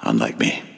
Unlike me.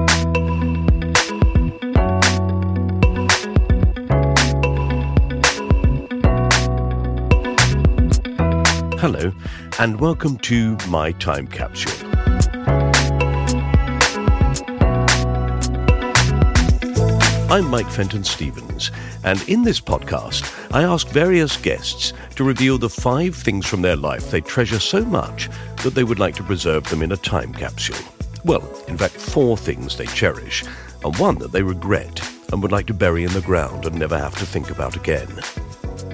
Hello, and welcome to My Time Capsule. I'm Mike Fenton Stevens, and in this podcast, I ask various guests to reveal the five things from their life they treasure so much that they would like to preserve them in a time capsule. Well, in fact, four things they cherish, and one that they regret and would like to bury in the ground and never have to think about again.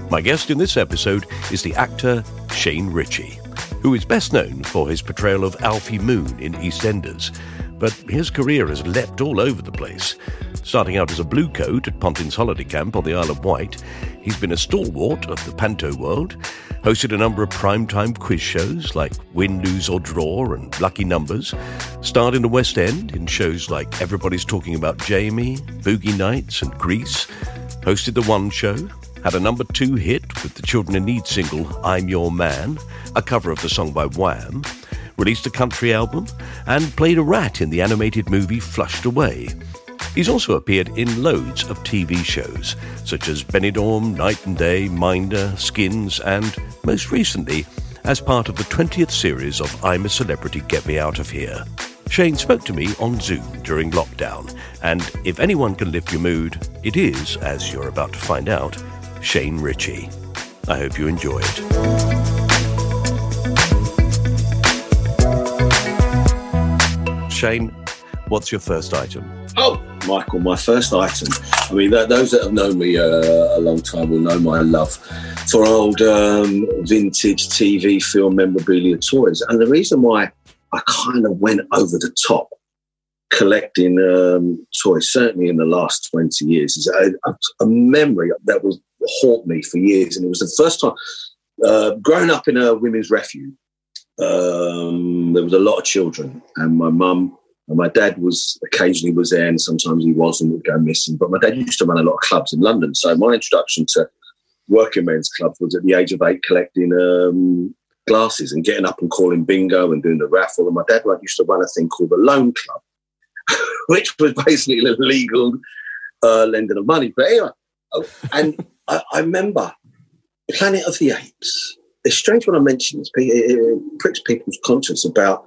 My guest in this episode is the actor Shane Richie, who is best known for his portrayal of Alfie Moon in EastEnders, but his career has leapt all over the place. Starting out as a blue coat at Pontin's holiday camp on the Isle of Wight, he's been a stalwart of the panto world, hosted a number of primetime quiz shows like Win, Lose or Draw and Lucky Numbers, starred in the West End in shows like Everybody's Talking About Jamie, Boogie Nights and Grease, hosted The One Show, had a number two hit with the Children in Need single I'm Your Man, a cover of the song by Wham, released a country album, and played a rat in the animated movie Flushed Away. He's also appeared in loads of TV shows, such as Benidorm, Night and Day, Minder, Skins, and most recently, as part of the 20th series of I'm a Celebrity, Get Me Out of Here. Shane spoke to me on Zoom during lockdown, and if anyone can lift your mood, it is, as you're about to find out, Shane Richie. I hope you enjoy it. Shane, what's your first item? Oh, Michael, my first item. I mean, th- those that have known me uh, a long time will know my love for old um, vintage TV film memorabilia toys. And the reason why I kind of went over the top collecting um, toys, certainly in the last 20 years, is a, a, a memory that will haunt me for years. And it was the first time, uh, growing up in a women's refuge, um, there was a lot of children, and my mum and my dad was occasionally was there, and sometimes he wasn't, would go missing. But my dad used to run a lot of clubs in London, so my introduction to working men's clubs was at the age of eight, collecting um, glasses and getting up and calling bingo and doing the raffle. And my dad used to run a thing called the Loan Club, which was basically an illegal uh, lending of money. But anyway, oh, and I, I remember Planet of the Apes. It's strange when I mention this, it pricks people's conscience about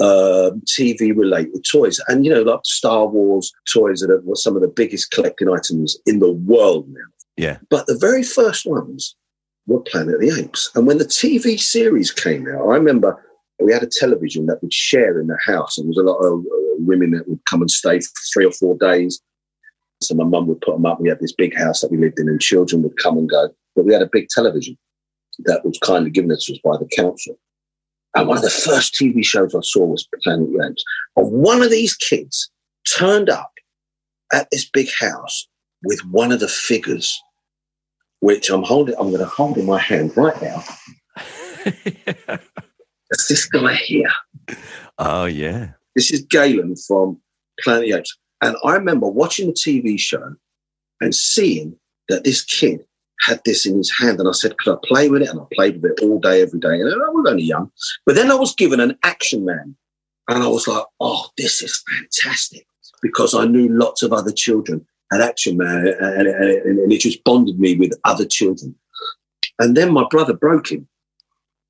uh, TV related toys. And, you know, like Star Wars toys that are some of the biggest collecting items in the world now. Yeah. But the very first ones were Planet of the Apes. And when the TV series came out, I remember we had a television that would share in the house, and there was a lot of uh, women that would come and stay for three or four days. So my mum would put them up. We had this big house that we lived in, and children would come and go. But we had a big television that was kindly given to us by the council. And one of the first TV shows I saw was Planet Apes. And one of these kids turned up at this big house with one of the figures, which I'm holding, I'm going to hold in my hand right now. It's this guy here. Oh, yeah. This is Galen from Planet Apes. And I remember watching the TV show and seeing that this kid had this in his hand. And I said, Could I play with it? And I played with it all day, every day. And I was only young. But then I was given an action man. And I was like, Oh, this is fantastic. Because I knew lots of other children had action man. Uh, uh, and, and, and it just bonded me with other children. And then my brother broke him.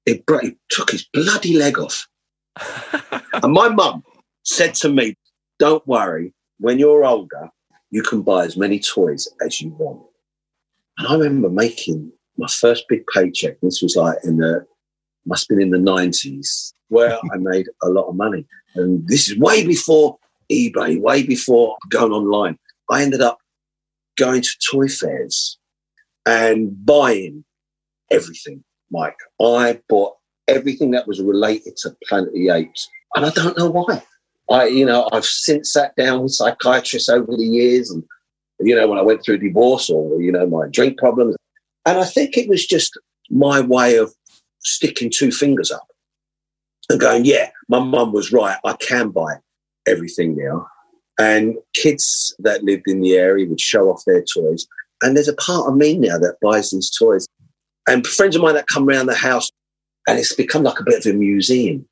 It broke, he took his bloody leg off. and my mum said to me, Don't worry, when you're older, you can buy as many toys as you want. And I remember making my first big paycheck. This was like in the, must have been in the 90s, where I made a lot of money. And this is way before eBay, way before going online. I ended up going to toy fairs and buying everything, Mike. I bought everything that was related to Planet of the Apes. And I don't know why. I, you know, I've since sat down with psychiatrists over the years and, you know, when I went through divorce or, you know, my drink problems. And I think it was just my way of sticking two fingers up and going, yeah, my mum was right. I can buy everything now. And kids that lived in the area would show off their toys. And there's a part of me now that buys these toys. And friends of mine that come around the house, and it's become like a bit of a museum.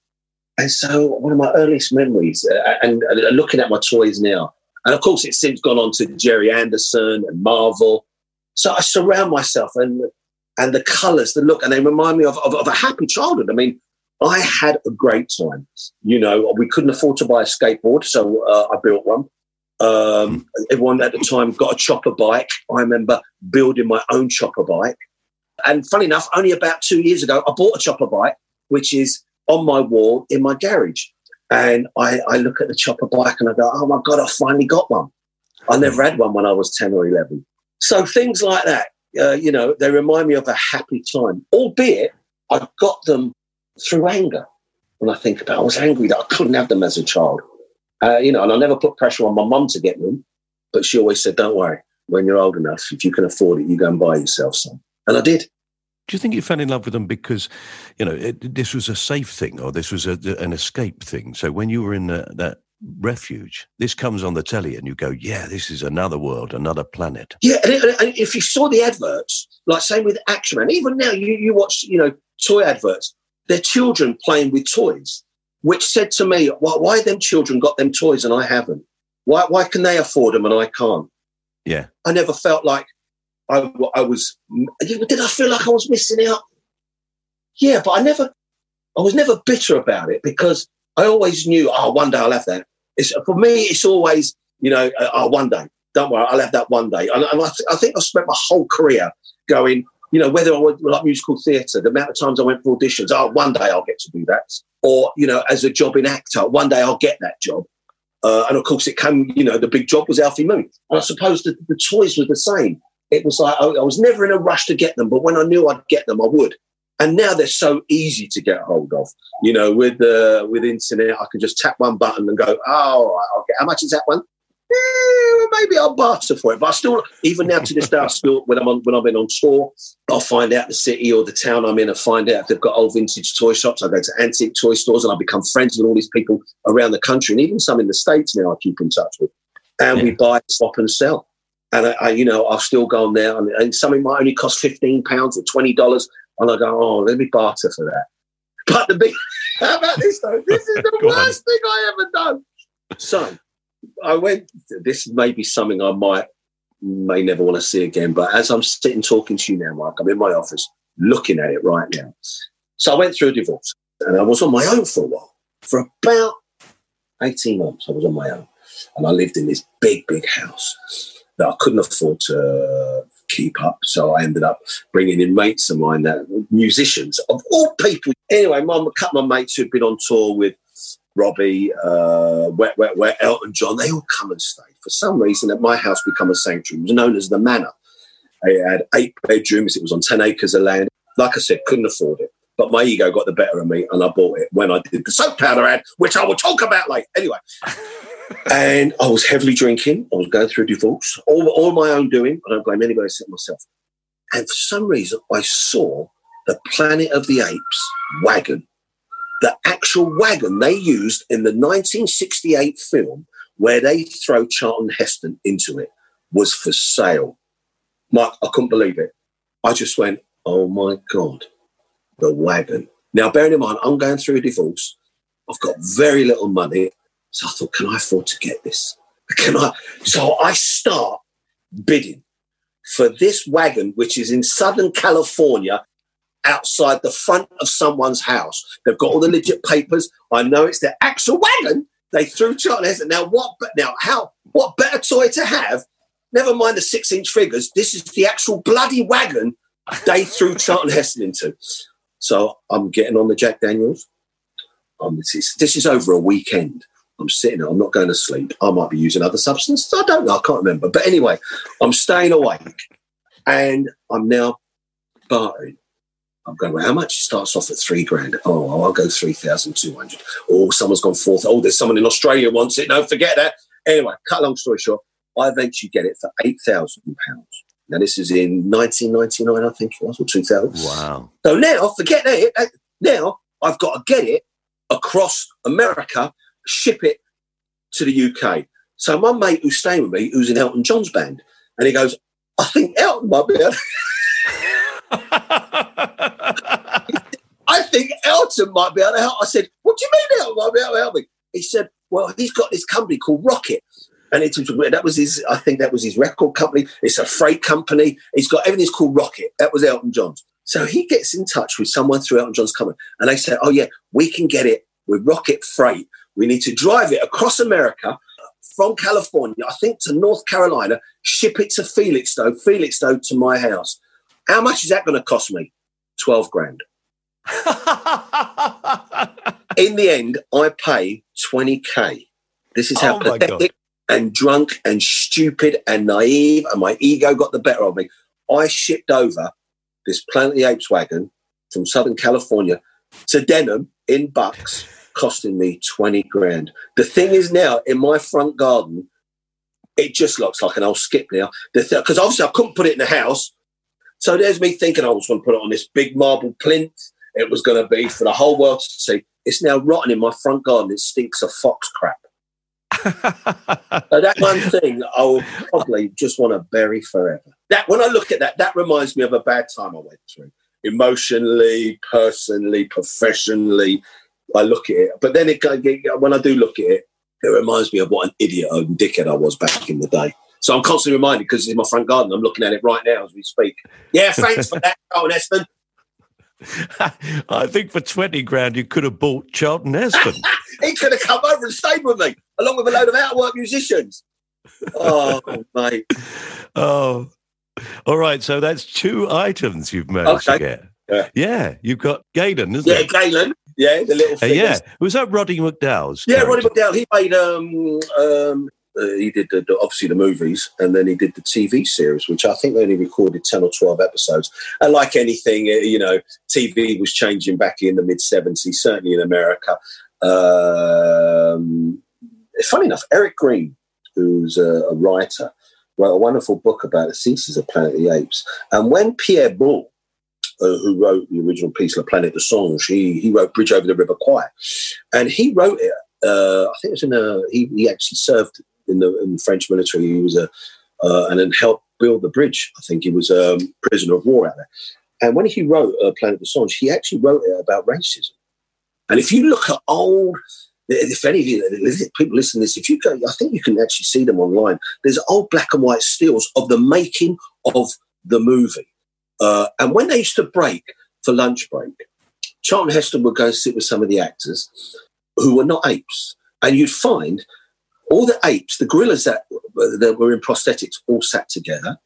And so, one of my earliest memories, uh, and, and looking at my toys now, and of course, it's since gone on to Gerry Anderson and Marvel. So I surround myself and and the colours, the look, and they remind me of, of, of a happy childhood. I mean, I had a great time. You know, we couldn't afford to buy a skateboard, so uh, I built one. Um, everyone at the time got a chopper bike. I remember building my own chopper bike. And funny enough, only about two years ago, I bought a chopper bike, which is on my wall in my garage. And I, I look at the chopper bike and I go, oh my God, I finally got one. I never had one when I was 10 or 11. So things like that, uh, you know, they remind me of a happy time, albeit I got them through anger. When I think about it, I was angry that I couldn't have them as a child. Uh, you know, and I never put pressure on my mum to get them, but she always said, don't worry, when you're old enough, if you can afford it, you go and buy yourself some. And I did. Do you think you fell in love with them because, you know, it, this was a safe thing or this was a, an escape thing? So when you were in the, that refuge, this comes on the telly and you go, yeah, this is another world, another planet. Yeah, and, it, and if you saw the adverts, like same with Action Man, even now you, you watch, you know, toy adverts, they're children playing with toys, which said to me, why, why them children got them toys and I haven't? Why, why can they afford them and I can't? Yeah. I never felt like I, I was, did I feel like I was missing out? Yeah, but I never, I was never bitter about it because I always knew, oh, one day I'll have that. It's, for me, it's always, you know, uh, oh, one day. Don't worry, I'll have that one day. And, and I, th- I, think I spent my whole career going, you know, whether I went like musical theatre, the amount of times I went for auditions, oh, one day I'll get to do that. Or, you know, as a job in actor, one day I'll get that job. Uh, and of course, it came, you know, the big job was Alfie Moon. And I suppose the, the toys were the same it was like I, I, was never in a rush to get them, but when I knew I'd get them, I would. And now they're so easy to get hold of. You know, with the uh, with internet, I can just tap one button and go, "Oh, I'll get. How much is that one? Eh, maybe I'll barter for it." But I still, even now to this day, I still when I'm on when I've been on tour, I'll find out the city or the town I'm in and find out if they've got old vintage toy shops. I go to antique toy stores and I become friends with all these people around the country and even some in the states now. I keep in touch with, and yeah. we buy, swap, and sell and I, I, you know, I've still gone there, and, and something might only cost fifteen pounds or twenty dollars, and I go, oh, let me barter for that. But the big, how about this though? This is the worst on. thing I ever done. So I went. This may be something I might may never want to see again. But as I'm sitting talking to you now, Mark, I'm in my office looking at it right now. So I went through a divorce, and I was on my own for a while. For about eighteen months, I was on my own, and I lived in this big, big house that I couldn't afford to keep up. So I ended up bringing in mates of mine, that musicians of all people. Anyway, my, a couple of mates who'd been on tour with Robbie, uh, Wet, Wet, Wet, Elton John, they all come and stay. For some reason, at my house become a sanctuary. It was known as the Manor. It had eight bedrooms. It was on 10 acres of land. Like I said, couldn't afford it. but my ego got the better of me and I bought it when I did the soap powder ad, which I will talk about later. Anyway. And I was heavily drinking. I was going through a divorce, all, all my own doing. I don't blame anybody except myself. And for some reason, I saw the Planet of the Apes wagon, the actual wagon they used in the 1968 film where they throw Charlton Heston into it, was for sale. Mark, I couldn't believe it. I just went, oh my God, the wagon. Now, bearing in mind, I'm going through a divorce. I've got very little money. So I thought, can I afford to get this? Can I? So I start bidding for this wagon, which is in Southern California, outside the front of someone's house. They've got all the legit papers. I know it's their actual wagon. They threw Charlton Heston. Now, what? Now, how? What better toy to have? Never mind the six-inch figures. This is the actual bloody wagon they threw Charlton Heston into. So I'm getting on the Jack Daniels. Um, this, is, this is over a weekend. I'm sitting there, I'm not going to sleep. I might be using other substances. I don't know. I can't remember. But anyway, I'm staying awake and I'm now bartering. I'm going, well, how much? It starts off at three grand. Oh, I'll go 3,200. Oh, someone's gone fourth. Oh, there's someone in Australia wants it. No, forget that. Anyway, cut long story short, I eventually get it for £8,000. Now, this is in 1999, I think it was, or 2000. Wow. So now, forget that. Now, I've got to get it across America, ship it to the UK. So my mate who's staying with me, who's in Elton John's band, and he goes, I think Elton might be able I think Elton might be able to help. I said, What do you mean Elton might be able to help me? He said, Well, he's got this company called Rocket. And it was, that was his, I think that was his record company. It's a freight company. He's got everything's called Rocket. That was Elton John's. So he gets in touch with someone through Elton John's company. And they say, Oh, yeah, we can get it with Rocket Freight. We need to drive it across America from California, I think to North Carolina, ship it to Felixstowe, Felixstowe to my house. How much is that going to cost me? 12 grand. In the end, I pay 20K. This is how Oh pathetic and drunk and stupid and naive, and my ego got the better of me. I shipped over this Planet of the Apes wagon from Southern California to Denham in Bucks, costing me 20 grand. The thing is now in my front garden, it just looks like an old skip now. Because obviously I couldn't put it in the house. So there's me thinking I was going to put it on this big marble plinth. It was going to be for the whole world to see. It's now rotten in my front garden. It stinks of fox crap. so that one thing I will probably just want to bury forever. That when I look at that, that reminds me of a bad time I went through, emotionally, personally, professionally. I look at it, but then it when I do look at it, it reminds me of what an idiot and dickhead I was back in the day. So I'm constantly reminded because it's in my front garden. I'm looking at it right now as we speak. Yeah, thanks for that, Charlton Heston. I think for 20 grand, you could have bought Charlton Heston. he could have come over and stayed with me, along with a load of outwork musicians. Oh, mate. Oh, all right. So that's two items you've managed to get. Yeah. Yeah, you've got Galen, isn't Yeah, it? Yeah, Galen. Yeah, the little Uh, yeah. Was that Roddy McDowall's? Yeah, Roddy character? McDowall. He made um um uh, he did the, the- obviously the movies, and then he did the TV series, which I think they only recorded ten or twelve episodes. And like anything, uh, you know, TV was changing back in the mid seventies, certainly in America. Um, funny enough, Eric Greene, who's a, a writer, wrote a wonderful book about the ceases of Planet of the Apes. And when Pierre Boulle, uh, who wrote the original piece La Planète des singes, he, he wrote Bridge Over the River Kwai. And he wrote it, uh, I think it was in a, he, he actually served in the, in the French military. He was a, uh, and then helped build the bridge. I think he was a um, prisoner of war out there. And when he wrote uh, Planète des singes, he actually wrote it about racism. And if you look at old, if any of you people listen to this, if you go, I think you can actually see them online. There's old black and white stills of the making of the movie. Uh, and when they used to break for lunch break, Charlton Heston would go and sit with some of the actors who were not apes. And you'd find all the apes, the gorillas that, that were in prosthetics, all sat together.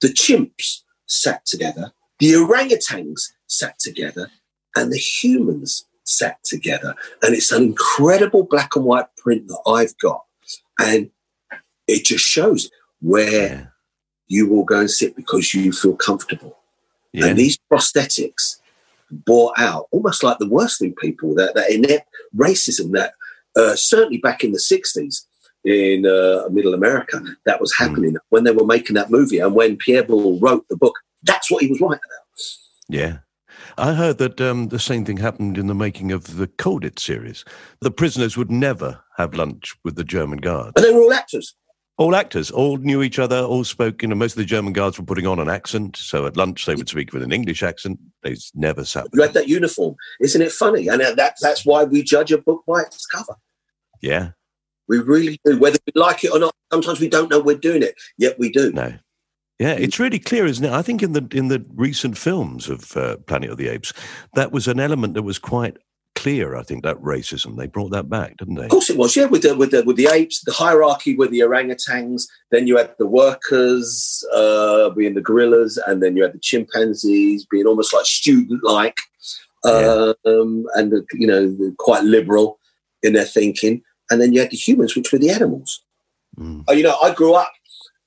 The chimps sat together. The orangutans sat together. And the humans sat together. And it's an incredible black and white print that I've got. And it just shows where Yeah. you will go and sit because you feel comfortable. Yeah. And these prosthetics bore out almost like the worst in people, that, that inept racism that uh, certainly back in the 60s in uh, middle America, that was happening mm. when they were making that movie. And when Pierre Boulle wrote the book, that's what he was writing about. Yeah. I heard that um, the same thing happened in the making of the Colditz series. The prisoners would never have lunch with the German guards. And they were all actors. All actors, all knew each other, all spoke. You know, most of the German guards were putting on an accent. So at lunch, they would speak with an English accent. They never sat. You had that uniform. Isn't it funny? And that, that's why we judge a book by its cover. Yeah. We really do. Whether we like it or not, sometimes we don't know we're doing it, yet we do. No. Yeah, it's really clear, isn't it? I think in the in the recent films of uh, Planet of the Apes, that was an element that was quite clear. I think that racism they brought that back, didn't they? Of course, it was. Yeah, with the with the with the apes, the hierarchy with the orangutans. Then you had the workers uh, being the gorillas, and then you had the chimpanzees being almost like student-like, um, yeah. and you know quite liberal in their thinking. And then you had the humans, which were the animals. Mm. Uh, you know, I grew up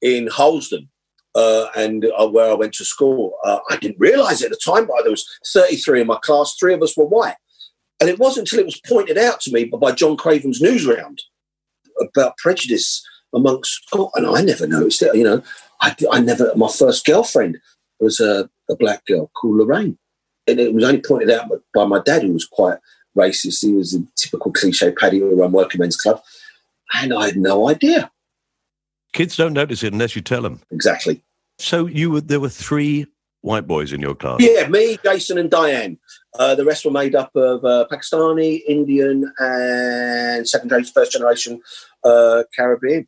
in Harlesden, uh, and uh, where I went to school. Uh, I didn't realise at the time, but there was 33 in my class. Three of us were white, and it wasn't until it was pointed out to me by John Craven's newsround about prejudice amongst. Oh, and I never noticed it. You know, I, I never. My first girlfriend was a, a black girl called Lorraine, and it was only pointed out by my dad, who was quite racist. He was a typical cliche paddy who run working men's club, and I had no idea. Kids don't notice it unless you tell them. Exactly. So you were there were three white boys in your class. Yeah, me, Jason, and Diane. Uh, the rest were made up of uh, Pakistani, Indian, and second generation, first generation uh, Caribbean.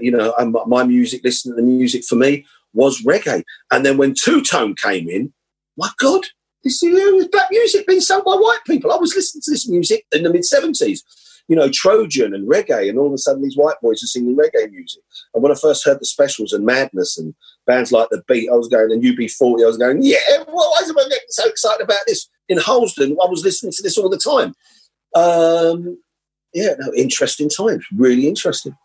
You know, my music, listening to the music for me was reggae. And then when Two Tone came in, my God, this is black music being sung by white people. I was listening to this music in the mid 70s you know, Trojan and reggae, and all of a sudden these white boys are singing reggae music. And when I first heard the specials and Madness and bands like The Beat, I was going, and UB40, I was going, yeah, why is everyone getting so excited about this? In Harlesden, I was listening to this all the time. Um, yeah, no, interesting times, really interesting.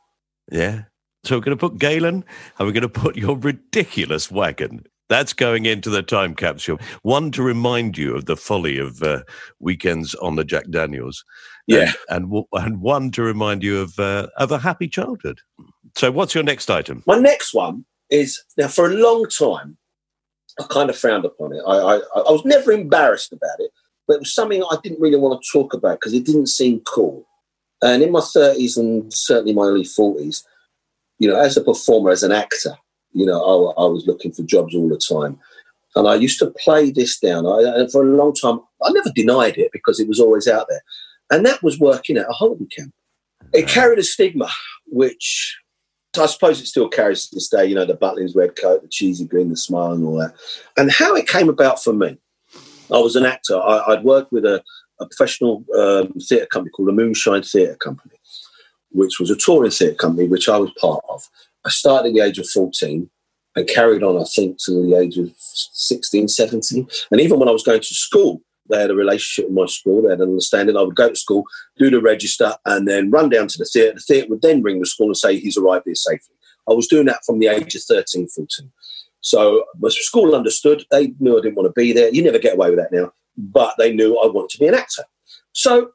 Yeah. So we're going to put Galen and we're going to put your ridiculous wagon that's going into the time capsule. One to remind you of the folly of uh, weekends on the Jack Daniels. Yeah, and and, and one to remind you of uh, of a happy childhood. So, what's your next item? My next one is now for a long time. I kind of frowned upon it. I, I, I was never embarrassed about it, but it was something I didn't really want to talk about because it didn't seem cool. And in my thirties and certainly my early forties, you know, as a performer, as an actor, you know, I, I was looking for jobs all the time. And I used to play this down. I, and for a long time, I never denied it because it was always out there. And that was working at a holiday camp. It carried a stigma, which I suppose it still carries to this day, you know, the Butlins red coat, the cheesy grin, the smile, and all that. And how it came about for me, I was an actor. I, would worked with a, a professional um, theatre company called the Moonshine Theatre Company, which was a touring theatre company, which I was part of. I started at the age of 14 and carried on, I think, to the age of 16, 17. And even when I was going to school, they had a relationship with my school. They had an understanding. I would go to school, do the register, and then run down to the theatre. The theatre would then ring the school and say he's arrived here safely. I was doing that from the age of 13, 14. So my school understood. They knew I didn't want to be there. You never get away with that now. But they knew I wanted to be an actor. So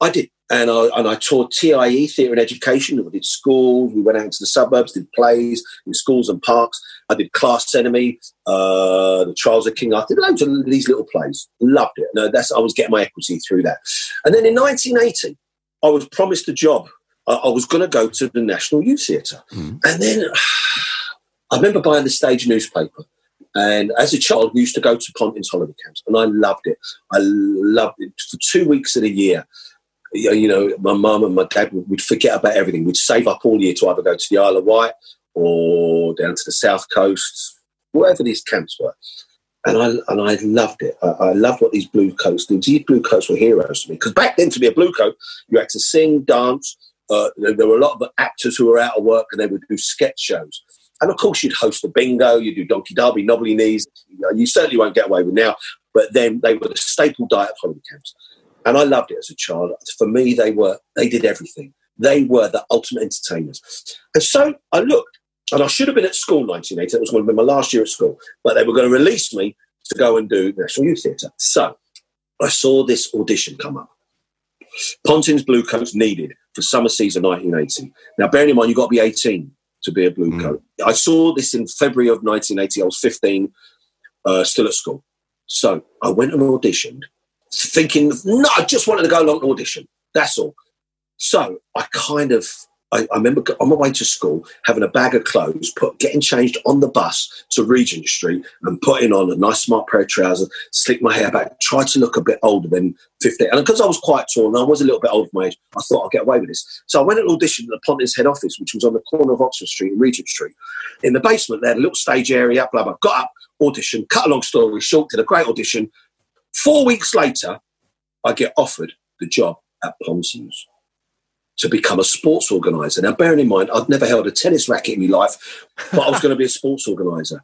I did and I, and I taught TIE, Theatre and Education. We did schools, we went out into the suburbs, did plays in schools and parks. I did Class Enemy, uh, The Trials of King Arthur, loads of these little plays. Loved it. No, that's I was getting my equity through that. And then in 1980, I was promised a job. I, I was going to go to the National Youth Theatre. Mm. And then I remember buying the stage newspaper. And as a child, we used to go to Pontins holiday camps, and I loved it. I loved it for two weeks of the year you know, my mum and my dad would forget about everything. We'd save up all year to either go to the Isle of Wight or down to the south coast, wherever these camps were. And I and I loved it. I, I loved what these blue coats did. These blue coats were heroes to me because back then, to be a blue coat, you had to sing, dance. Uh, there, were a lot of actors who were out of work and they would do sketch shows. And of course, you'd host a bingo, You'd do Donkey Derby, Knobbly Knees. You, know, you certainly won't get away with now, but then they were the staple diet of holiday camps and I loved it as a child. For me, they were they did everything. They were the ultimate entertainers. And so I looked, and I should have been at school 1980. That was going to be my last year at school, but they were going to release me to go and do National Youth Theatre. So I saw this audition come up. Pontins Blue Coats needed for summer season 1980. Now, bearing in mind, you've got to be 18 to be a Blue Mm. Coat. I saw this in February of 1980. I was 15, uh, still at school. So I went and auditioned, thinking, no, I just wanted to go along to audition. That's all. So I kind of, I, I remember on my way to school having a bag of clothes, put getting changed on the bus to Regent Street and putting on a nice smart pair of trousers, slick my hair back, try to look a bit older than 15. And because I was quite tall and I was a little bit older for my age, I thought I'd get away with this. So I went and auditioned at the Pontins head office, which was on the corner of Oxford Street and Regent Street. In the basement, they had a little stage area, up blah, blah. Got up, auditioned, cut a long story short, did a great audition. Four weeks later, I get offered the job at Pontins to become a sports organizer. Now, bearing in mind, I'd never held a tennis racket in my life, but I was going to be a sports organizer.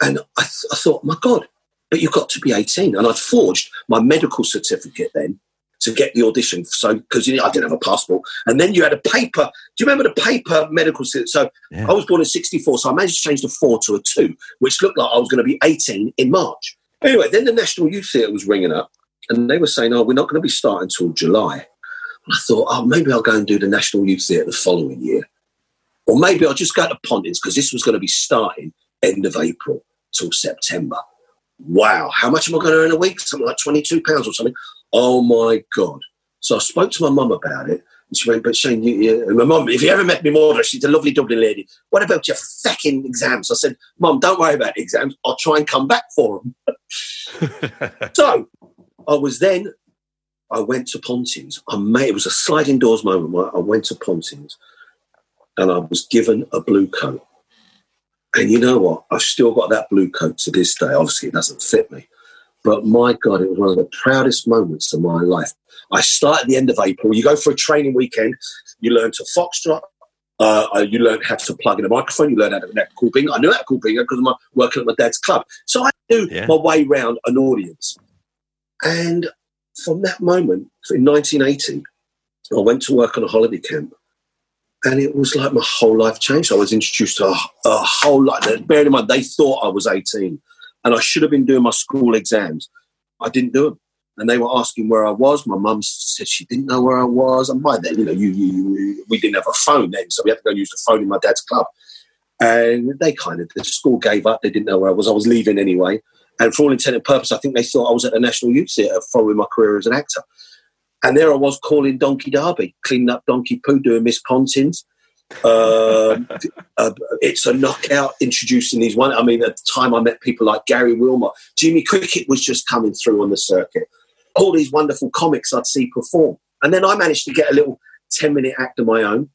And I, th- I thought, my God, but you've got to be 18. And I'd forged my medical certificate then to get the audition. So, because you know, I didn't have a passport. And then you had a paper. Do you remember the paper medical certificate? So Yeah. I was born in 64. So I managed to change the four to a two, which looked like I was going to be 18 in March. Anyway, then the National Youth Theatre was ringing up and they were saying, oh, we're not going to be starting until July. I thought, oh, maybe I'll go and do the National Youth Theatre the following year. Or maybe I'll just go to Pontins because this was going to be starting end of April till September. Wow, how much am I going to earn a week? Something like £22 or something. Oh my God. So I spoke to my mum about it. And she went, but Shane, you, you, and my mum, if you ever met me mother, she's a lovely Dublin lady. What about your fucking exams? I said, Mum, don't worry about exams. I'll try and come back for them. so I was then, I went to Pontins. I made, it was a sliding doors moment I went to Pontins and I was given a blue coat. And you know what? I've still got that blue coat to this day. Obviously, it doesn't fit me. But my God, it was one of the proudest moments of my life. I start at the end of April. You go for a training weekend. You learn to foxtrot. Uh, you learn how to plug in a microphone. You learn how to connect cool bingo. I knew how to cool bingo because I'm working at my dad's club. So I knew Yeah. my way round an audience. And from that moment, in 1980, I went to work on a holiday camp. And it was like my whole life changed. I was introduced to a, a whole lot. Bearing in mind, they thought I was 18 and I should have been doing my school exams. I didn't do them. And they were asking where I was. My mum said she didn't know where I was. And by then, you know, you, you, we didn't have a phone then, so we had to go use the phone in my dad's club. And they kind of, the school gave up. They didn't know where I was. I was leaving anyway. And for all intent and purpose, I think they thought I was at the National Youth Theatre following my career as an actor. And there I was calling Donkey Derby, cleaning up Donkey Poo, doing Miss Pontins. Um, uh, it's a knockout introducing these one. I mean, at the time I met people like Gary Wilmot, Jimmy Cricket was just coming through on the circuit. All these wonderful comics I'd see perform, and then I managed to get a little ten-minute act of my own.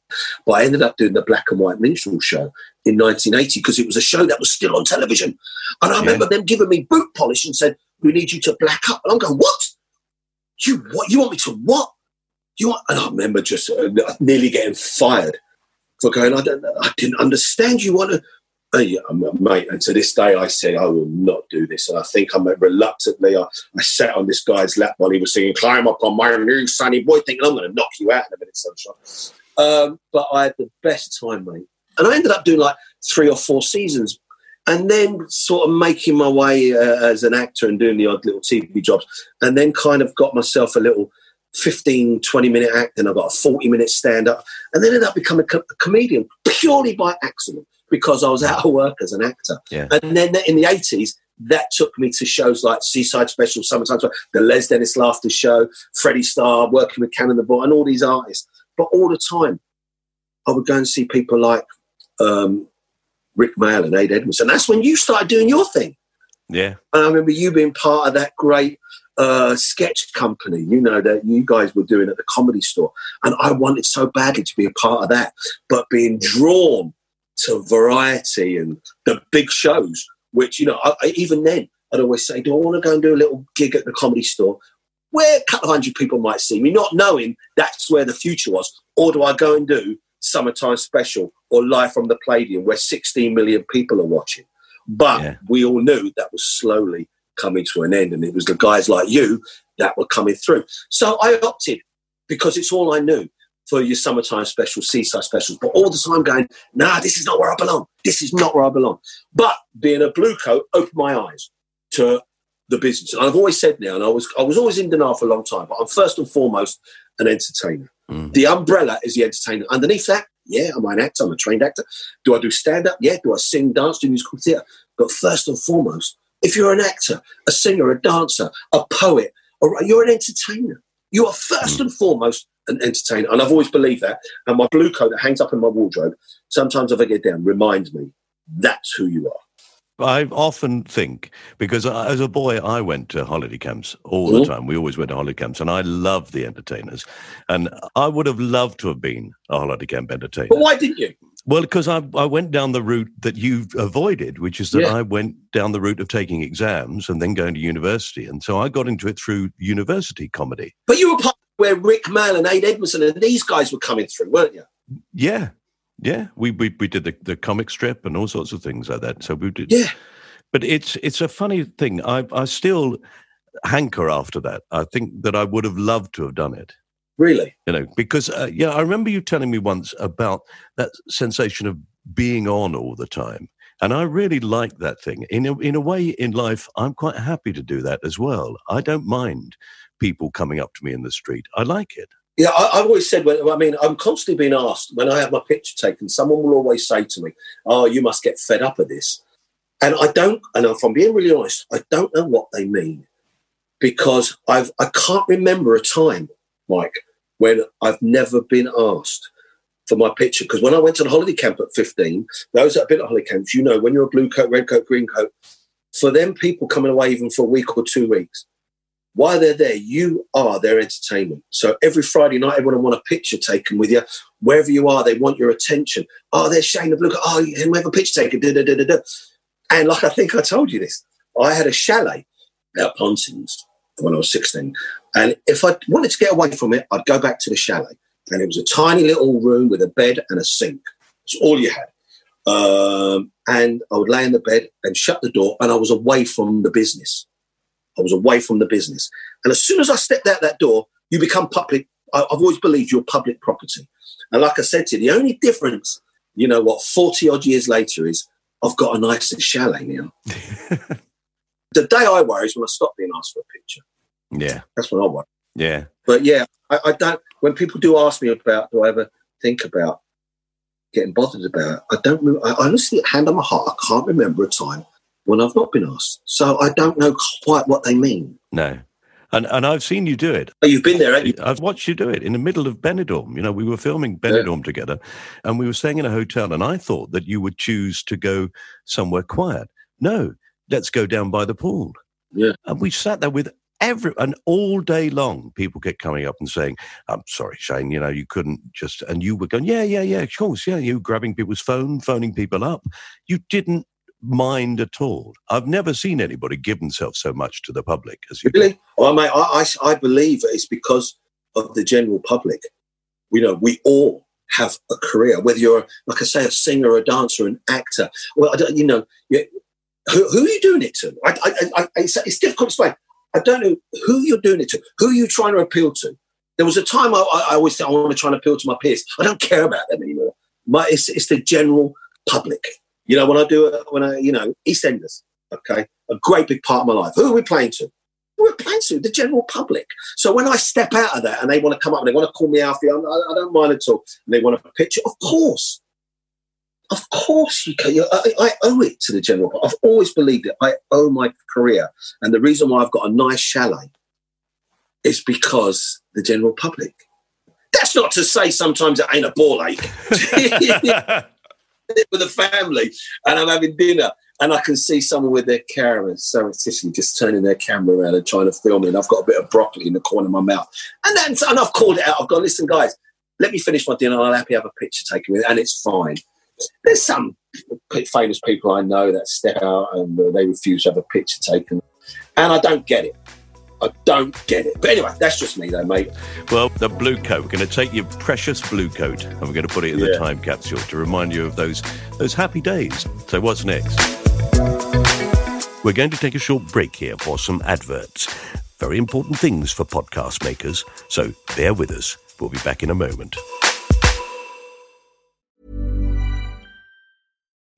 But I ended up doing the Black and White Minstrel Show in 1980 because it was a show that was still on television, and I remember them giving me boot polish and said, "We need you to black up," and I'm going, "What? You what? You want me to what? You want?" And I remember just uh, nearly getting fired for going, I, don't, I didn't understand. You want to, uh, yeah, mate. And to this day, I said, I will not do this. And I think I'm reluctantly, I, I sat on this guy's lap while he was singing, Climb Up on My New Sonny Boy, thinking, I'm going to knock you out in a minute, sunshine. Um, but I had the best time, mate. And I ended up doing like three or four seasons. And then sort of making my way uh, as an actor and doing the odd little TV jobs. And then kind of got myself a little 15, 20 minute act, and I got a 40 minute stand up, and then ended up becoming a, co- a comedian purely by accident because I was out of work as an actor. Yeah. And then in the 80s, that took me to shows like Seaside Special, Summertime, Special, the Les Dennis Laughter Show, Freddie Starr, working with Cannon and Ball, and all these artists. But all the time, I would go and see people like um, Rik Mayall and Ade Edmonds. And that's when you started doing your thing. Yeah. And I remember you being part of that great uh, sketch company, you know, that you guys were doing at the comedy store. And I wanted so badly to be a part of that, but being drawn to variety and the big shows, which, you know, I, I, even then, I'd always say, Do I want to go and do a little gig at the comedy store where a couple of hundred people might see me, not knowing that's where the future was? Or do I go and do Summertime Special or Live from the Palladium where 16 million people are watching? But Yeah. we all knew that was slowly coming to an end, and it was the guys like you that were coming through. So I opted because it's all I knew for your summertime specials, seaside specials, but all the time going, nah, this is not where I belong. This is not where I belong. But being a blue coat opened my eyes. to the business. And I've always said now, and I was I was always in denial for a long time, but I'm first and foremost an entertainer. Mm. The umbrella is the entertainer. Underneath that, yeah, am I an actor? I'm a trained actor. Do I do stand up? Yeah. Do I sing, dance, do musical theatre? But first and foremost, if you're an actor, a singer, a dancer, a poet, or you're an entertainer. You are first and foremost an entertainer. And I've always believed that. And my blue coat that hangs up in my wardrobe, sometimes if I get down, reminds me that's who you are. I often think because as a boy I went to holiday camps all the Mhm. time. We always went to holiday camps, and I loved the entertainers. And I would have loved to have been a holiday camp entertainer. But why didn't you? Well, because I, I went down the route that you've avoided, which is that Yeah. I went down the route of taking exams and then going to university. And so I got into it through university comedy. But you were part where Rik Mayall and Ade Edmondson and these guys were coming through, weren't you? Yeah. Yeah. We, we, we did the, the comic strip and all sorts of things like that. So we did. Yeah. But it's it's a funny thing. I, I still hanker after that. I think that I would have loved to have done it. Really? you know because uh, yeah i remember you telling me once about that sensation of being on all the time and i really like that thing in a, in a way in life i'm quite happy to do that as well i don't mind people coming up to me in the street i like it Yeah, I, I've always said, when, I mean, I'm constantly being asked when I have my picture taken, someone will always say to me, Oh, you must get fed up of this. And I don't, and if I'm being really honest, I don't know what they mean because I've, I can't remember a time, Mike, when I've never been asked for my picture. Because when I went to the holiday camp at 15, those that have been at holiday camps, you know, when you're a blue coat, red coat, green coat, for them people coming away even for a week or two weeks, while they're there, you are their entertainment. So every Friday night, everyone want a picture taken with you. Wherever you are, they want your attention. Oh, there's Shane the Blue. Coat. Oh, we have a picture taken? Da, da, da, da, da. And like I think I told you this, I had a chalet at Pontins when I was 16. And if I wanted to get away from it, I'd go back to the chalet. And it was a tiny little room with a bed and a sink. That's all you had. Um, and I would lay in the bed and shut the door, and I was away from the business. I was away from the business. And as soon as I stepped out that door, you become public. I- I've always believed you're public property. And like I said to you, the only difference, you know what, 40 odd years later is I've got a nice chalet now. the day I worry is when I stop being asked for a picture. yeah That's when I worry. yeah But yeah, I, I don't, when people do ask me about, do I ever think about getting bothered about it, I don't, I honestly, hand on my heart, I can't remember a time when I've not been asked. So I don't know quite what they mean. no and and i've seen you do it Oh, you've been there, haven't you? I've watched you do it in the middle of Benidorm. You know, we were filming Benidorm together and we were staying in a hotel and I thought that you would choose to go somewhere quiet. No, let's go down by the pool. Yeah. And we sat there with every, and all day long, people kept coming up and saying, I'm sorry, Shane, you know, you couldn't just, and you were going, yeah, yeah, yeah, of course. Yeah. You grabbing people's phone, phoning people up. You didn't mind at all. I've never seen anybody give themselves so much to the public as you. Really? Well, mate, I, I, I believe it's because of the general public. You know, we all have a career, whether you're, like I say, a singer, a dancer, an actor. Well, I don't, you know, you, who, who are you doing it to? I, I, I, it's, it's difficult to explain. I don't know who you're doing it to. Who are you trying to appeal to? There was a time I, always said I want to try and appeal to my peers. I don't care about them anymore. My, it's, it's the general public. You know, when I do it, when I, you know, EastEnders, okay, a great big part of my life. Who are we playing to? We're playing to the general public. So when I step out of that and they want to come up and they want to call me Alfie, I don't mind at all. And they want a picture, of course. Of course you can. I, I owe it to the general public. I've always believed it. I owe my career. And the reason why I've got a nice chalet is because the general public. That's not to say sometimes it ain't a ball ache. with a family and I'm having dinner and I can see someone with their camera surreptitiously just turning their camera around and trying to film it. And I've got a bit of broccoli in the corner of my mouth. And then and I've called it out. I've gone, listen, guys, let me finish my dinner. I'll happy have a picture taken with it, and it's fine. There's some famous people I know that step out and uh, they refuse to have a picture taken. And I don't get it. I don't get it. But anyway, that's just me though, mate. Well, the blue coat. We're going to take your precious blue coat and we're going to put it in the time capsule to remind you of those those happy days. So what's next? We're going to take a short break here for some adverts. Very important things for podcast makers. So bear with us. We'll be back in a moment.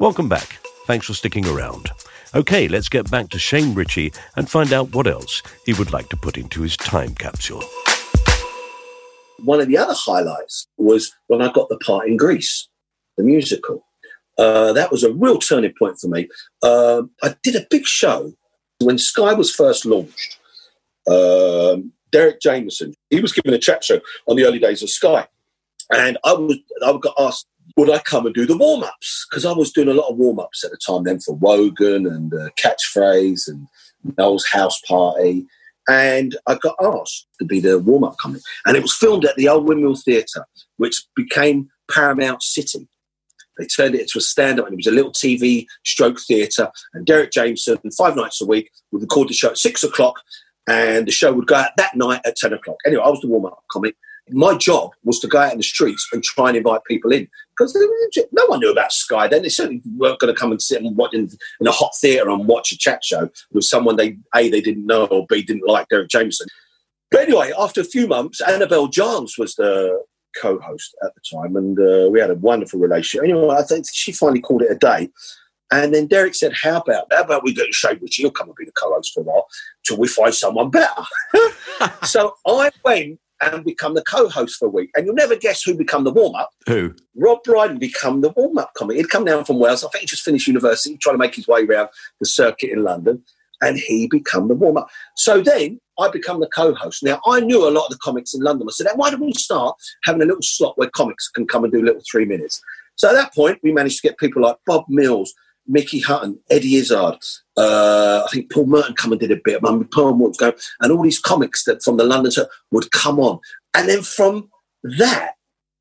Welcome back. Thanks for sticking around. Okay, let's get back to Shane Richie and find out what else he would like to put into his time capsule. One of the other highlights was when I got the part in Grease, the musical. Uh, that was a real turning point for me. Uh, I did a big show when Sky was first launched. Um, Derek Jameson, he was giving a chat show on the early days of Sky, and I was I got asked would I come and do the warm ups because I was doing a lot of warm ups at the time then for Wogan and uh, Catchphrase and Noel's House Party. And I got asked to be the warm up comic. And it was filmed at the Old Windmill Theatre, which became Paramount City. They turned it into a stand up and it was a little TV stroke theatre. And Derek Jameson, five nights a week, would record the show at six o'clock and the show would go out that night at 10 o'clock. Anyway, I was the warm up comic. My job was to go out in the streets and try and invite people in because no one knew about Sky then. They certainly weren't going to come and sit and watch in, in a hot theatre and watch a chat show with someone they A, they didn't know or B, didn't like Derek Jameson. But anyway, after a few months, Annabelle Jans was the co-host at the time, and uh, we had a wonderful relationship. Anyway, I think she finally called it a day. And then Derek said, "How about how about we get Shane Richie? He'll come and be the co-host for a while till we find someone better." so I went and become the co-host for a week. And you'll never guess who become the warm-up. Who? Rob Brydon become the warm-up comic. He'd come down from Wales. I think he just finished university, trying to make his way around the circuit in London. And he become the warm-up. So then I become the co-host. Now I knew a lot of the comics in London. I said, why don't we start having a little slot where comics can come and do little three minutes? So at that point, we managed to get people like Bob Mills, Mickey Hutton, Eddie Izzard, uh, I think Paul Merton come and did a bit. Mummy Palm would go, and all these comics that from the London show would come on. And then from that,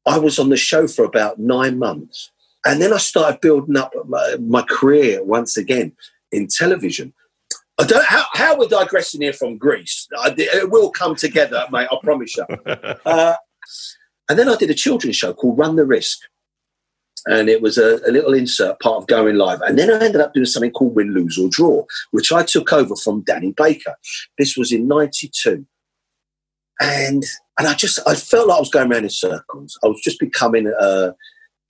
I was on the show for about nine months. And then I started building up my, my career once again in television. I don't how, how we're digressing here from Grease. I, it will come together, mate. I promise you. Uh, and then I did a children's show called Run the Risk, and it was a, a, little insert part of going live. And then I ended up doing something called Win, Lose or Draw, which I took over from Danny Baker. This was in '92, and and I just I felt like I was going around in circles. I was just becoming a,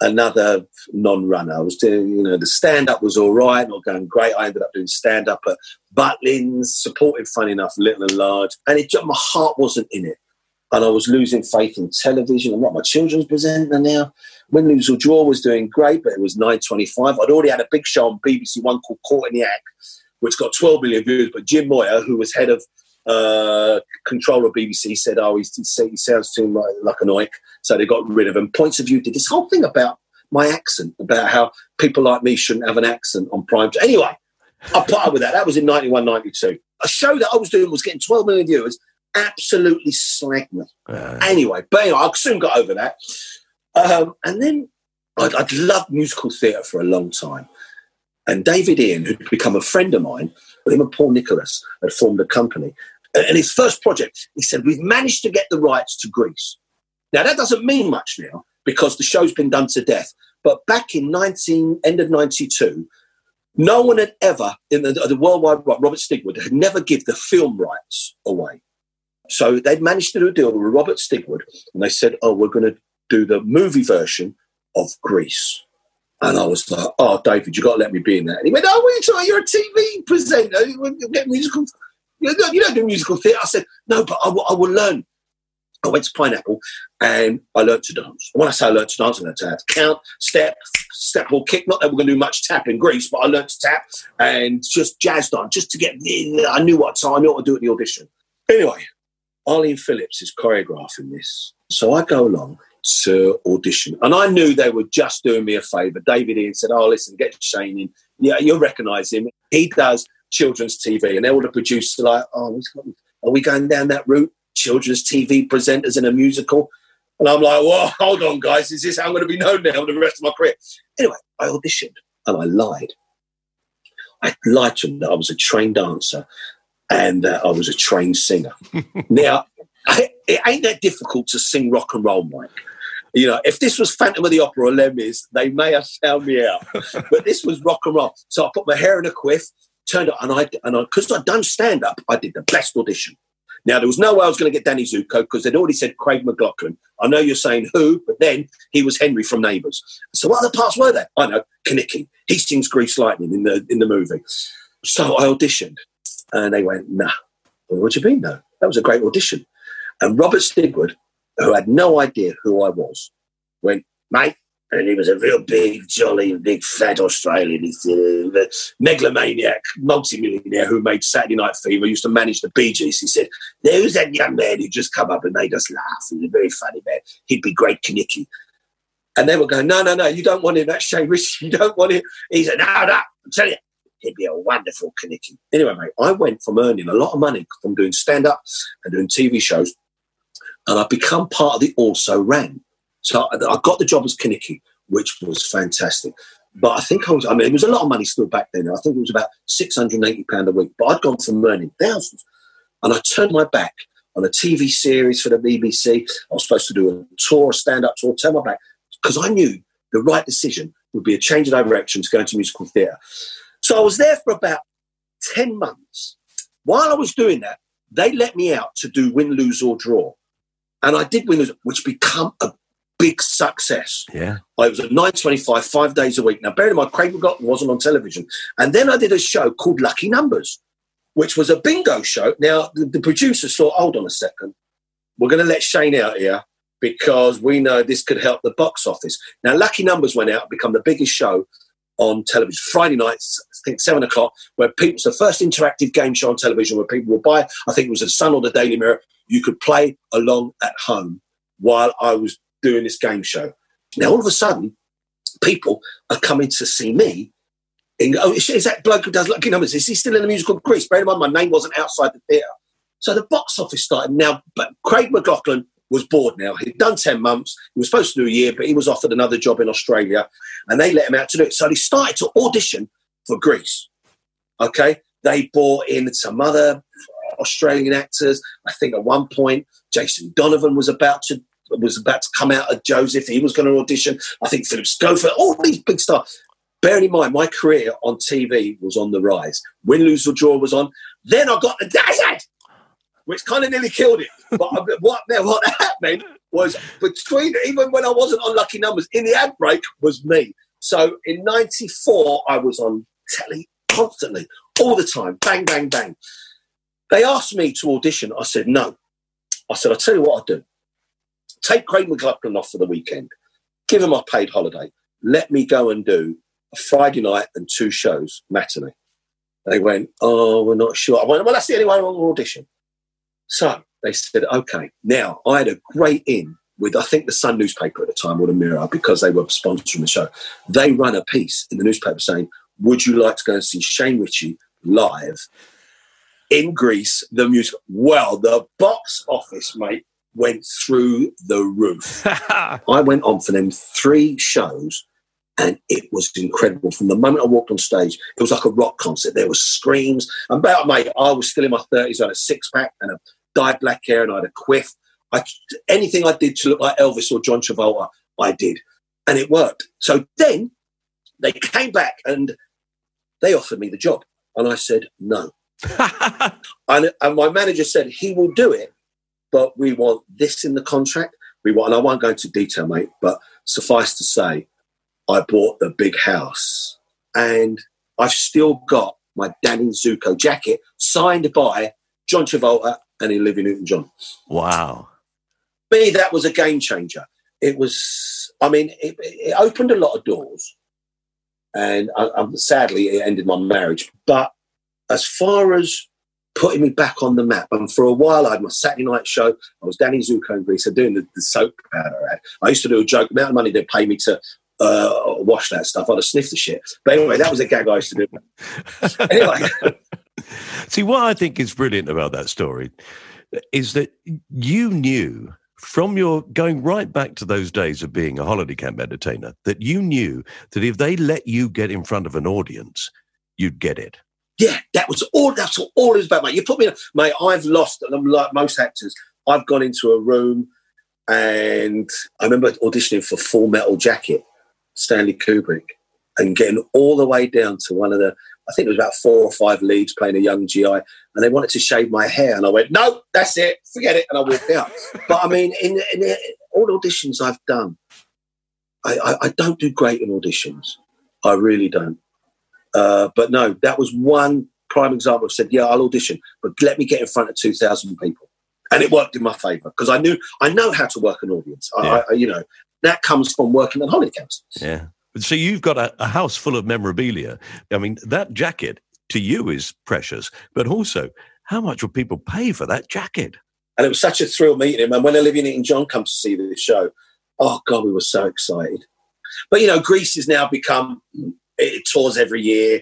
another non-runner. I was doing, you know, the stand-up was all right, not going great. I ended up doing stand-up at Butlins, supported, fun enough, little and large, and it just my heart wasn't in it. And I was losing faith in television. I'm not my children's presenter now. Win, Lose or Draw was doing great, but it was 9.25. I'd already had a big show on BBC One called Caught in the Act, which got 12 million views. But Jim Moir, who was head of uh, control of BBC, said, oh, he, he sounds too like, like an oik. So they got rid of him. Points of View did this whole thing about my accent, about how people like me shouldn't have an accent on prime. Anyway, I put up with that. That was in 91, 92. A show that I was doing was getting 12 million viewers absolutely slagged me. Uh, anyway, but anyway, I soon got over that. Um, and then I'd, I'd, loved musical theatre for a long time. And David Ian, who'd become a friend of mine, with him and Paul Nicholas had formed a company. And his first project, he said, We've managed to get the rights to Grease. Now, that doesn't mean much now because the show's been done to death. But back in 19, end of 92, no one had ever, in the, the worldwide, Robert Stigwood had never given the film rights away. So they'd managed to do a deal with Robert Stigwood, and they said, "Oh, we're going to do the movie version of Grease." And I was like, "Oh, David, you got to let me be in that." And he went, "Oh, what are you talking? You're a TV presenter. You get musical. You don't, you don't do musical theatre." I said, "No, but I will, learn." I went to Pineapple and I learned to dance. When I say I learned to dance, I learned to count, step, step or kick. Not that we're going to do much tap in Grease, but I learned to tap and just jazzed on, just to get. I knew what time, I knew what to do at the audition. Anyway, Arlene Phillips is choreographing this. So I go along to audition. And I knew they were just doing me a favour. David Ian said, Oh, listen, get Shane in. Yeah, you'll recognise him. He does children's TV. And they all the producers are like, Oh, are we going down that route? Children's TV presenters in a musical? And I'm like, Well, hold on, guys. Is this how I'm going to be known now for the rest of my career? Anyway, I auditioned and I lied. I lied to them that I was a trained dancer and uh, I was a trained singer. now, I, it ain't that difficult to sing rock and roll, Mike. You know, if this was Phantom of the Opera or Les they may have found me out. but this was rock and roll. So I put my hair in a quiff, turned up, and I, and because I'd done stand up, I did the best audition. Now, there was no way I was going to get Danny Zuko because they'd already said Craig McLachlan. I know you're saying who, but then he was Henry from Neighbours. So what other parts were there? I know, Kenickie. He sings Grease Lightning in the, in the movie. So I auditioned. And they went, nah. Well, what do you mean, no? That was a great audition. And Robert Stigwood, who had no idea who I was, went, mate, and he was a real big, jolly, big, fat Australian. He's a megalomaniac, multimillionaire who made Saturday Night Fever, used to manage the Bee Gees. He said, There's that young man who just come up and made us laugh. He's a very funny man. He'd be great Kenickie. And they were going, No, no, no, you don't want him. That's Shane Rich. You don't want him. He said, No, no, I'm telling you, he'd be a wonderful Kenickie. Anyway, mate, I went from earning a lot of money from doing stand up and doing TV shows, and I've become part of the Also Ran. So I got the job as Kenickie, which was fantastic. But I think I was, I mean, it was a lot of money still back then. I think it was about £680 a week, but I'd gone from earning thousands. And I turned my back on a TV series for the BBC. I was supposed to do a tour, a stand up tour, turn my back because I knew the right decision would be a change of direction to go into musical theatre. So I was there for about 10 months. While I was doing that, they let me out to do win, lose, or draw. And I did win, lose, which become a big success. Yeah. I was at 9.25, five days a week. Now, bear in mind, Craig McLachlan wasn't on television. And then I did a show called Lucky Numbers, which was a bingo show. Now, the, the producers thought, hold on a second. We're going to let Shane out here because we know this could help the box office. Now, Lucky Numbers went out and become the biggest show on television. Friday nights, think seven o'clock, where people, it's the first interactive game show on television where people will buy, I think it was the Sun or the Daily Mirror, you could play along at home while I was doing this game show. Now, all of a sudden, people are coming to see me. In, oh, is, is that bloke who does lucky numbers? Is he still in the musical Grease? Bear in mind, my name wasn't outside the theatre. So the box office started. Now, but Craig McLachlan was bored now. He'd done 10 months. He was supposed to do a year, but he was offered another job in Australia and they let him out to do it. So he started to audition for Grease. Okay. They brought in some other Australian actors. I think at one point, Jason Donovan was about to was about to come out of Joseph. He was going to audition. I think Philip Schofield, all these big stars. Bearing in mind, my career on TV was on the rise. Win, lose, or draw was on. Then I got the Desert, which kind of nearly killed it. But what, what that meant was between, even when I wasn't on Lucky Numbers, in the ad break was me. So in 94, I was on telly constantly, all the time, bang, bang, bang. They asked me to audition. I said, no. I said, I'll tell you what I'll do. Take Craig McLachlan off for the weekend. Give him a paid holiday. Let me go and do a Friday night and two shows, matinee. They went, oh, we're not sure. I went, well, that's the only one on audition. So they said, okay. Now, I had a great in with, I think, the Sun newspaper at the time or the Mirror because they were sponsoring the show. They run a piece in the newspaper saying, would you like to go and see Shane Richie live in Grease? the music. Well, the box office, mate, went through the roof. I went on for them three shows and it was incredible. From the moment I walked on stage, it was like a rock concert. There were screams. And about mate, I was still in my thirties. I had a six pack and a dyed black hair, and I had a quiff. I, anything I did to look like Elvis or John Travolta, I did, and it worked. So then they came back and they offered me the job, and I said no. and, and my manager said he will do it, but we want this in the contract. We want, and I won't go into detail, mate, but suffice to say, I bought the big house and I've still got my Danny Zuko jacket signed by John Travolta and Olivia Newton John. Wow. Me, that was a game changer. It was, I mean, it, it opened a lot of doors. And I, I, sadly, it ended my marriage. But as far as putting me back on the map. And for a while, I had my Saturday night show. I was Danny Zuko in Grease, doing the, the soap powder ad. I used to do a joke, amount of money they pay me to uh, wash that stuff. I'd have sniffed the shit. But anyway, that was a gag I used to do. anyway. See, what I think is brilliant about that story is that you knew from your going right back to those days of being a holiday camp entertainer that you knew that if they let you get in front of an audience, you'd get it. Yeah, that was all. That's all it was about, mate. You put me, in, mate. I've lost, and I'm like most actors. I've gone into a room, and I remember auditioning for Full Metal Jacket, Stanley Kubrick, and getting all the way down to one of the, I think it was about four or five leads playing a young GI, and they wanted to shave my hair, and I went, no, that's it, forget it, and I walked out. but I mean, in, in, all auditions I've done, I, I, I, don't do great in auditions. I really don't. Uh, but no, that was one prime example. I said, yeah, I'll audition, but let me get in front of two thousand people, and it worked in my favour because I knew I know how to work an audience. Yeah. I, you know, that comes from working at holiday camps. Yeah. So you've got a, a, house full of memorabilia. I mean, that jacket to you is precious, but also how much will people pay for that jacket? And it was such a thrill meeting him. And when Olivia Newton John comes to see the show, oh God, we were so excited. But you know, Grease has now become it tours every year.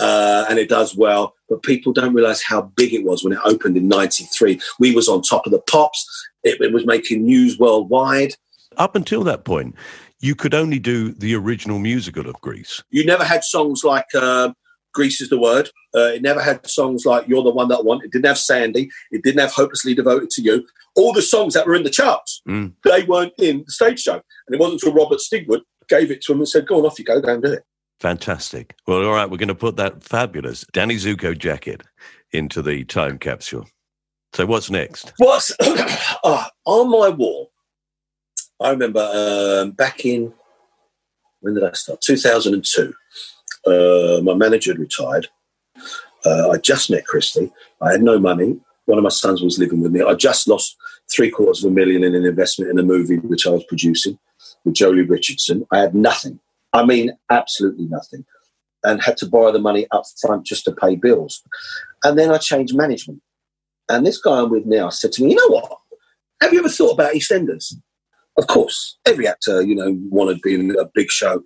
Uh, and it does well, but people don't realize how big it was when it opened in '93. We was on top of the pops. It, it was making news worldwide up until that point, you could only do the original musical of Grease. You never had songs like uh, Grease is the Word. Uh, it never had songs like You're the One That I Want. It didn't have Sandy. It didn't have Hopelessly Devoted to You. All the songs that were in the charts, mm. they weren't in the stage show. And it wasn't until Robert Stigwood gave it to him and said, Go on, off you go, go and do it. Fantastic. Well, all right, we're going to put that fabulous Danny Zuko jacket into the time capsule. So, what's next? What's oh, on my wall? I remember um, back in when did I start? 2002. Uh, my manager had retired. Uh, I just met Christy. I had no money. One of my sons was living with me. I just lost three quarters of a million in an investment in a movie which I was producing with Joely Richardson. I had nothing. I mean, absolutely nothing. And had to borrow the money up front just to pay bills. And then I changed management. And this guy I'm with now said to me, You know what? Have you ever thought about EastEnders? Of course, every actor, you know, wanted to be in a big show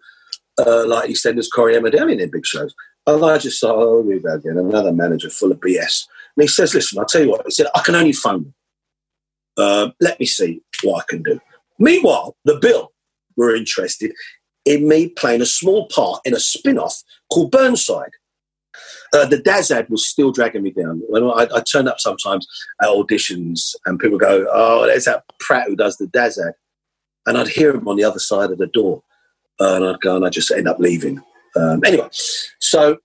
uh, like EastEnders, Corrie Emmerdale in big shows. And I just thought, oh, here we go again, another manager full of BS. And he says, listen, I'll tell you what, he said, I can only phone uh, let me see what I can do. Meanwhile, the Bill were interested in me playing a small part in a spin off called Burnside. Uh, the Daz ad was still dragging me down. When I, I turn up sometimes at auditions and people go, oh, there's that Pratt who does the Daz ad and I'd hear him on the other side of the door, uh, and I'd go and I'd just end up leaving. Um, anyway, so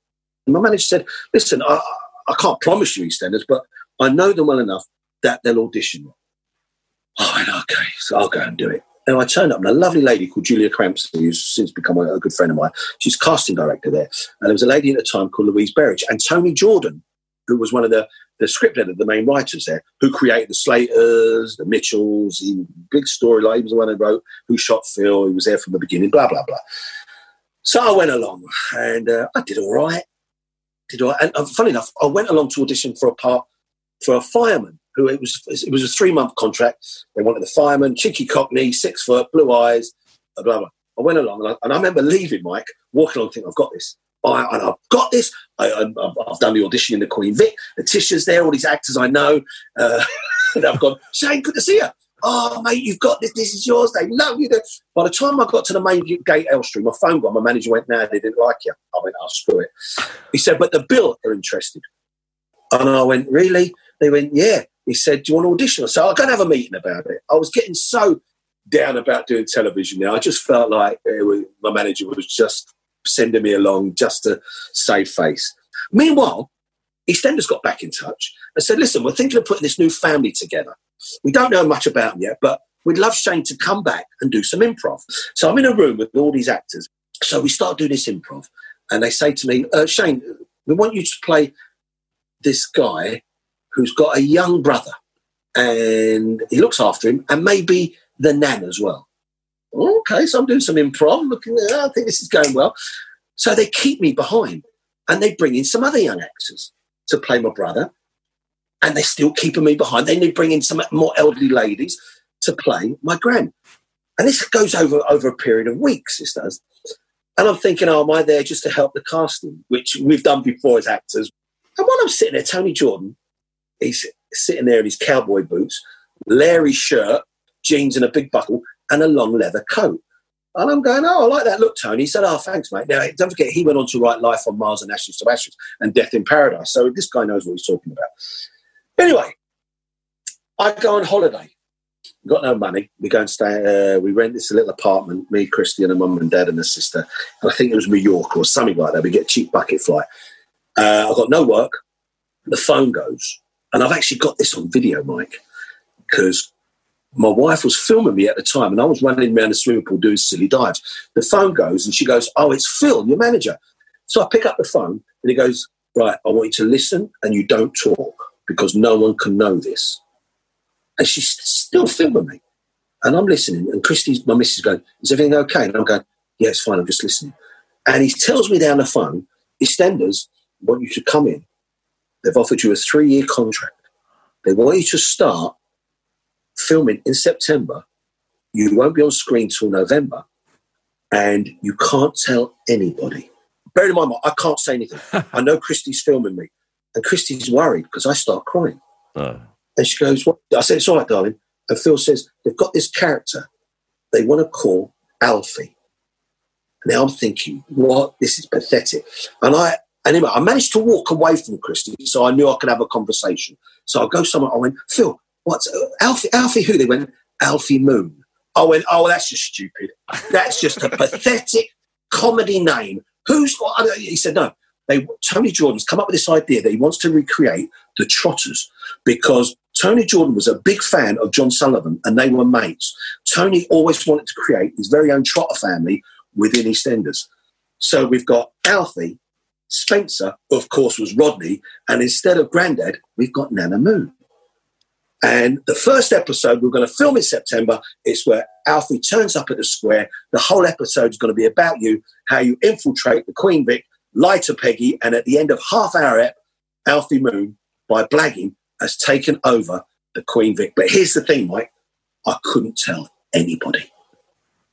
my manager said, "Listen, I, I can't promise you EastEnders, but I know them well enough that they'll audition you." I went, "Okay, so I'll go and do it." And I turned up, and a lovely lady called Julia Crampsie, who's since become a, a good friend of mine, she's casting director there. And there was a lady at the time called Louise Berridge, and Tony Jordan, who was one of the the script editor, the main writers there, who created the Slaters, the Mitchells, he, big storyline. He was the one who wrote Who Shot Phil. He was there from the beginning. Blah blah blah. So I went along, and uh, I did all right. Did all right. And uh, funny enough, I went along to audition for a part for a fireman. Who it was? It was a three month contract. They wanted a fireman, cheeky Cockney, six foot, blue eyes, blah blah. blah. I went along, and I, and I remember leaving Mike, walking along, thinking, "I've got this." I, and I've got this. I, have done the audition in the Queen Vic. Letitia's there, all these actors I know. Uh, and I've gone, Shane, good to see you. Oh, mate, you've got this. This is yours. They love you. By the time I got to the main gate, Elstree, my phone got. My manager went, "No, they didn't like you." I went, "Oh, screw it." He said, "But the bill are interested." And I went, "Really?" They went, "Yeah." He said, "Do you want to audition?" So I going to have a meeting about it. I was getting so down about doing television now. I just felt like was, my manager was just sending me along just to save face. Meanwhile, EastEnders got back in touch and said, listen, we're thinking of putting this new family together. We don't know much about them yet, but we'd love Shane to come back and do some improv. So I'm in a room with all these actors. So we start doing this improv. And they say to me, uh, Shane, we want you to play this guy who's got a young brother and he looks after him and maybe the nan as well. Okay, so I'm doing some improv, looking, oh, I think this is going well. So they keep me behind and they bring in some other young actors to play my brother, and they're still keeping me behind. Then they bring in some more elderly ladies to play my gran. And this goes over over a period of weeks, this does. And I'm thinking, oh, am I there just to help the casting, which we've done before as actors? And while I'm sitting there, Tony Jordan, he's sitting there in his cowboy boots, Larry shirt, jeans and a big buckle, and a long leather coat. And I'm going, oh, I like that look, Tony. He said, oh, thanks, mate. Now, don't forget, he went on to write Life on Mars and Ashes to Ashes and Death in Paradise. So this guy knows what he's talking about. Anyway, I go on holiday. Got no money. We go and stay. Uh, we rent this little apartment. Me, Christian, and mum and dad and a sister. And I think it was New York or something like that. We get cheap bucket flight. Uh, I got no work. The phone goes, and I've actually got this on video, Mike, because my wife was filming me at the time and I was running around the swimming pool doing silly dives. The phone goes and she goes, Oh, it's Phil, your manager. So I pick up the phone and he goes, Right, I want you to listen and you don't talk because no one can know this. And she's still filming me. And I'm listening. And Christy's, my missus, going, Is everything okay? And I'm going, Yeah, it's fine. I'm just listening. And he tells me down the phone, EastEnders want you to come in. They've offered you a three year contract. They want you to start filming in September. You won't be on screen till November, and you can't tell anybody. Bear in mind, I can't say anything. I know Christy's filming me, and Christy's worried because I start crying. Oh. And she goes, "What?" I said, "It's all right, darling." And Phil says, "They've got this character they want to call Alfie." Now I'm thinking, what? This is pathetic. And I, anyway, I managed to walk away from Christy, so I knew I could have a conversation. So I go somewhere. I went, Phil, what's Alfie? Alfie who? They went Alfie Moon. I went, oh, that's just stupid. That's just a pathetic comedy name. Who's? He said no. They, Tony Jordan's come up with this idea that he wants to recreate the Trotters because Tony Jordan was a big fan of John Sullivan and they were mates. Tony always wanted to create his very own Trotter family within EastEnders. So we've got Alfie, Spencer, of course, was Rodney, and instead of Grandad, we've got Nana Moon. And the first episode we're going to film in September is where Alfie turns up at the square. The whole episode is going to be about you, how you infiltrate the Queen Vic, lie to Peggy, and at the end of half hour ep, Alfie Moon, by blagging, has taken over the Queen Vic. But here's the thing, Mike, I couldn't tell anybody.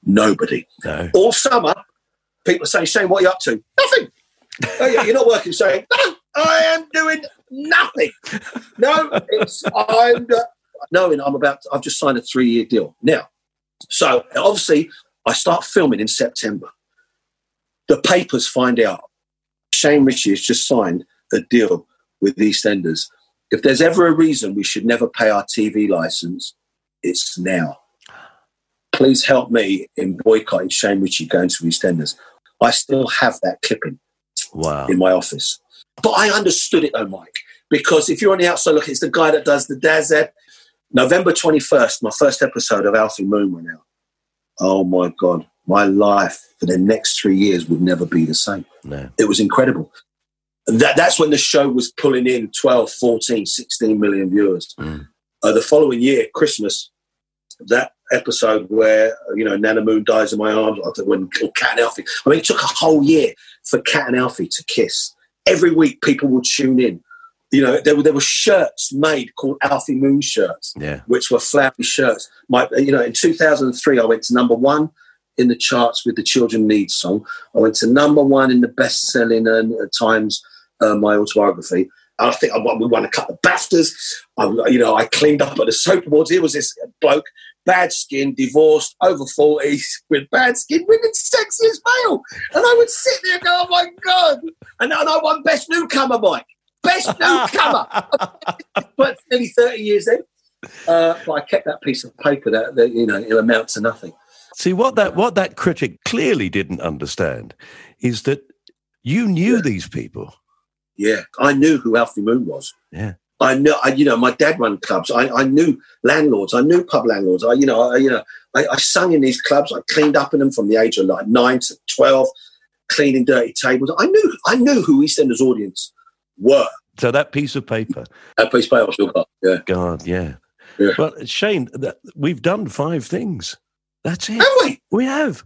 Nobody. No. All summer, people are saying, Shane, what are you up to? Nothing. oh, yeah, you're not working, saying, no, I am doing nothing. No, it's I'm knowing I'm about. To, I've just signed a three year deal now. So obviously, I start filming in September. The papers find out Shane Richie has just signed a deal with EastEnders. If there's ever a reason we should never pay our TV license, it's now. Please help me in boycotting Shane Richie going to EastEnders. I still have that clipping wow. in my office. But I understood it though, Mike, because if you're on the outside looking, it's the guy that does the Dazed. November 21st, my first episode of Alfie Moon went out. Oh my God, my life for the next three years would never be the same. No. It was incredible. That, that's when the show was pulling in 12, 14, 16 million viewers. Mm. Uh, the following year, Christmas, that episode where you know Nana Moon dies in my arms, I when Cat and Alfie. I mean, it took a whole year for Cat and Alfie to kiss every week people would tune in. You know, there were there were shirts made called Alfie Moon shirts, yeah. which were flowery shirts. My, you know, in 2003, I went to number one in the charts with the Children Need song. I went to number one in the best-selling uh, Times, uh, my autobiography, I think I won, we won a couple of BAFTAs. I, you know, I cleaned up at the soap awards. Here was this bloke, bad skin, divorced, over 40s, with bad skin, women's sexiest male. And I would sit there and go, oh my God. And, and I won Best Newcomer, Mike. Best Newcomer. but nearly 30 years then. Uh, but I kept that piece of paper that, that you know, it amounts to nothing. See what that what that critic clearly didn't understand is that you knew Yeah. these people. Yeah, I knew who Alfie Moon was. Yeah. I know, I, you know, my dad ran clubs. I, I knew landlords. I knew pub landlords. I, you know, I, you know, I, I sung in these clubs. I cleaned up in them from the age of like nine to twelve, cleaning dirty tables. I knew, I knew who EastEnders audience were. So that piece of paper, That piece of paper I still got. Yeah, God, yeah. Yeah. Well, Shane, that, we've done five things. That's it. have we? We have.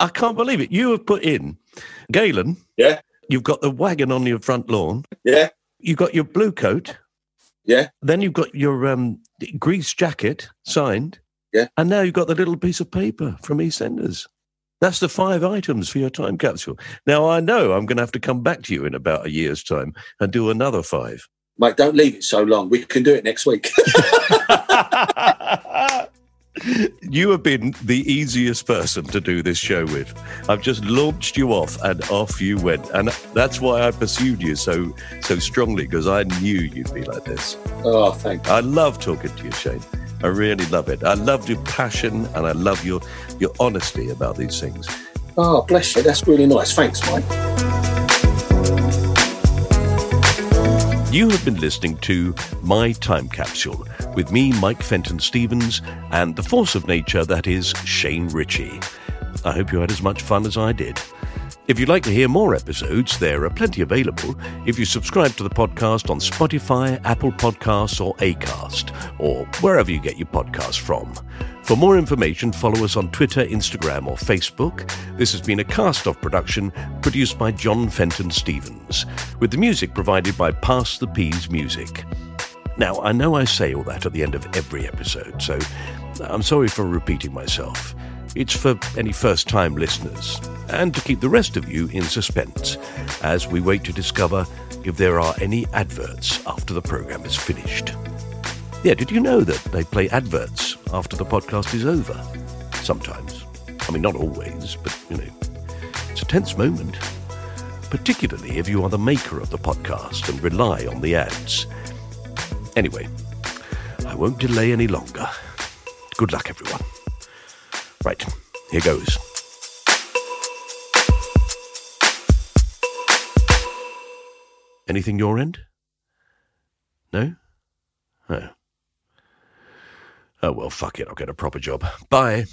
I can't believe it. You have put in Galen. Yeah, You've got the wagon on your front lawn. yeah, You've got your blue coat. Yeah. Then you've got your um, grease jacket signed. Yeah. And now you've got the little piece of paper from EastEnders. That's the five items for your time capsule. Now, I know I'm going to have to come back to you in about a year's time and do another five. Mate, don't leave it so long. We can do it next week. you have been the easiest person to do this show with. I've just launched you off and off you went. And that's why I pursued you so so strongly because I knew you'd be like this. oh, thank you. I love talking to you, Shane. I really love it. I love your passion and I love your your honesty about these things. Oh, bless you. That's really nice. Thanks, Mike. You have been listening to My Time Capsule with me, Mike Fenton Stevens, and the force of nature that is Shane Richie. I hope you had as much fun as I did. If you'd like to hear more episodes, there are plenty available if you subscribe to the podcast on Spotify, Apple Podcasts, or Acast, or wherever you get your podcasts from. For more information, follow us on Twitter, Instagram, or Facebook. This has been a cast off production produced by John Fenton Stevens, with the music provided by Pass the Peas Music. Now, I know I say all that at the end of every episode, so I'm sorry for repeating myself. It's for any first time listeners, and to keep the rest of you in suspense as we wait to discover if there are any adverts after the program is finished. Yeah, did you know that they play adverts after the podcast is over? Sometimes. I mean, not always, but, you know, it's a tense moment. Particularly if you are the maker of the podcast and rely on the ads. Anyway, I won't delay any longer. Good luck, everyone. Right, here goes. Anything your end? No? Oh. Oh, well, fuck it. I'll get a proper job. Bye.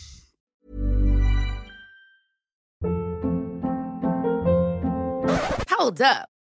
Hold up.